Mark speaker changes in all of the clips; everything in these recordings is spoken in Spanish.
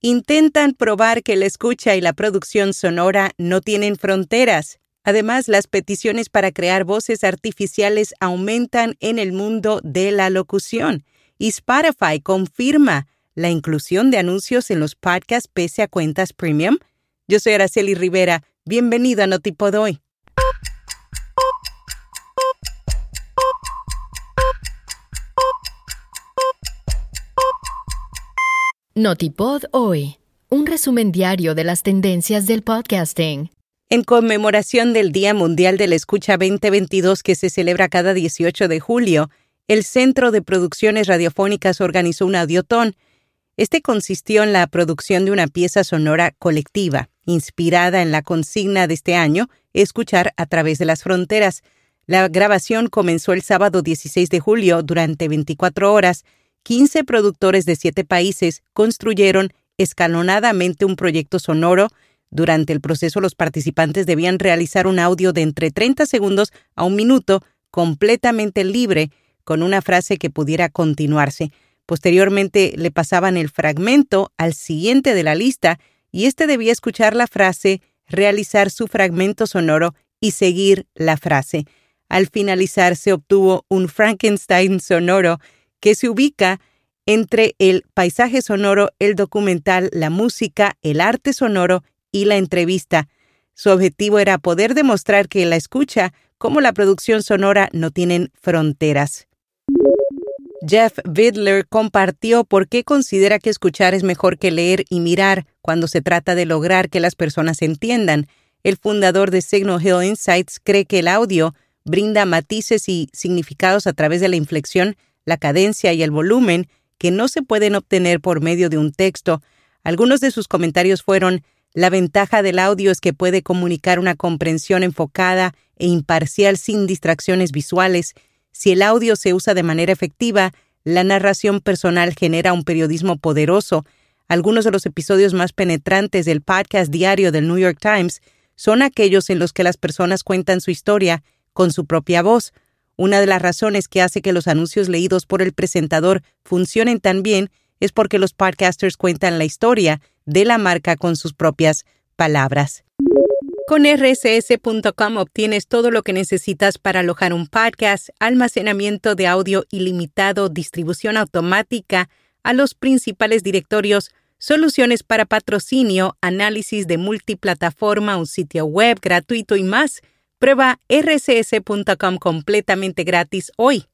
Speaker 1: intentan probar que la escucha y la producción sonora no tienen fronteras. Además, las peticiones para crear voces artificiales aumentan en el mundo de la locución y Spotify confirma la inclusión de anuncios en los podcasts pese a cuentas premium. Yo soy Araceli Rivera. Bienvenido a Notipod hoy.
Speaker 2: Notipod hoy. Un resumen diario de las tendencias del podcasting.
Speaker 1: En conmemoración del Día Mundial de la Escucha 2022 que se celebra cada 18 de julio, el Centro de Producciones Radiofónicas organizó un audiotón. Este consistió en la producción de una pieza sonora colectiva, inspirada en la consigna de este año, Escuchar a través de las fronteras. La grabación comenzó el sábado 16 de julio durante 24 horas 15 productores de siete países construyeron escalonadamente un proyecto sonoro. Durante el proceso los participantes debían realizar un audio de entre 30 segundos a un minuto completamente libre con una frase que pudiera continuarse. Posteriormente le pasaban el fragmento al siguiente de la lista y éste debía escuchar la frase, realizar su fragmento sonoro y seguir la frase. Al finalizar se obtuvo un Frankenstein sonoro que se ubica entre el paisaje sonoro, el documental, la música, el arte sonoro y la entrevista. Su objetivo era poder demostrar que la escucha como la producción sonora no tienen fronteras. Jeff Vidler compartió por qué considera que escuchar es mejor que leer y mirar cuando se trata de lograr que las personas entiendan. El fundador de Signal Hill Insights cree que el audio brinda matices y significados a través de la inflexión la cadencia y el volumen que no se pueden obtener por medio de un texto. Algunos de sus comentarios fueron la ventaja del audio es que puede comunicar una comprensión enfocada e imparcial sin distracciones visuales. Si el audio se usa de manera efectiva, la narración personal genera un periodismo poderoso. Algunos de los episodios más penetrantes del podcast diario del New York Times son aquellos en los que las personas cuentan su historia con su propia voz, una de las razones que hace que los anuncios leídos por el presentador funcionen tan bien es porque los podcasters cuentan la historia de la marca con sus propias palabras. Con rss.com obtienes todo lo que necesitas para alojar un podcast, almacenamiento de audio ilimitado, distribución automática a los principales directorios, soluciones para patrocinio, análisis de multiplataforma, un sitio web gratuito y más. Prueba rcs.com completamente gratis hoy.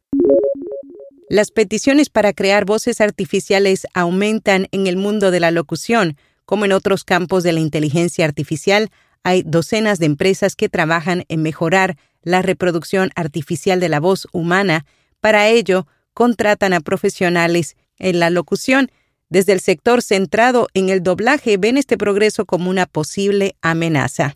Speaker 1: Las peticiones para crear voces artificiales aumentan en el mundo de la locución, como en otros campos de la inteligencia artificial. Hay docenas de empresas que trabajan en mejorar la reproducción artificial de la voz humana. Para ello, contratan a profesionales en la locución. Desde el sector centrado en el doblaje ven este progreso como una posible amenaza.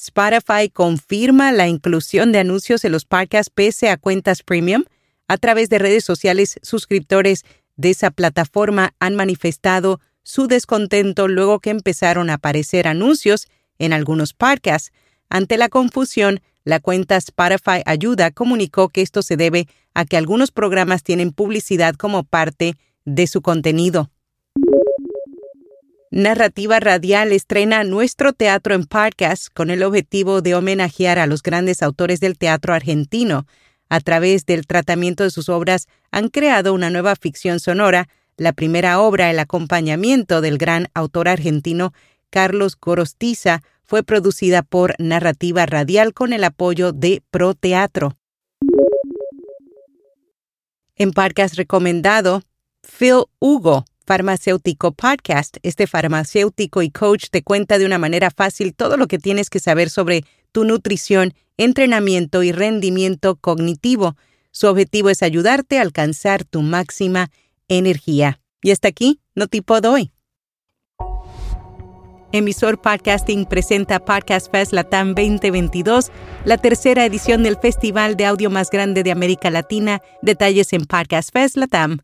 Speaker 1: Spotify confirma la inclusión de anuncios en los podcasts pese a cuentas premium. A través de redes sociales, suscriptores de esa plataforma han manifestado su descontento luego que empezaron a aparecer anuncios en algunos podcasts. Ante la confusión, la cuenta Spotify Ayuda comunicó que esto se debe a que algunos programas tienen publicidad como parte de su contenido. Narrativa Radial estrena nuestro teatro en podcast con el objetivo de homenajear a los grandes autores del teatro argentino. A través del tratamiento de sus obras han creado una nueva ficción sonora, la primera obra, El acompañamiento del gran autor argentino Carlos Gorostiza, fue producida por Narrativa Radial con el apoyo de Pro Teatro. En podcast recomendado, Phil Hugo Farmacéutico Podcast. Este farmacéutico y coach te cuenta de una manera fácil todo lo que tienes que saber sobre tu nutrición, entrenamiento y rendimiento cognitivo. Su objetivo es ayudarte a alcanzar tu máxima energía. Y hasta aquí, no tipo hoy. Emisor Podcasting presenta Podcast Fest Latam 2022, la tercera edición del festival de audio más grande de América Latina. Detalles en podcastfestlatam.com.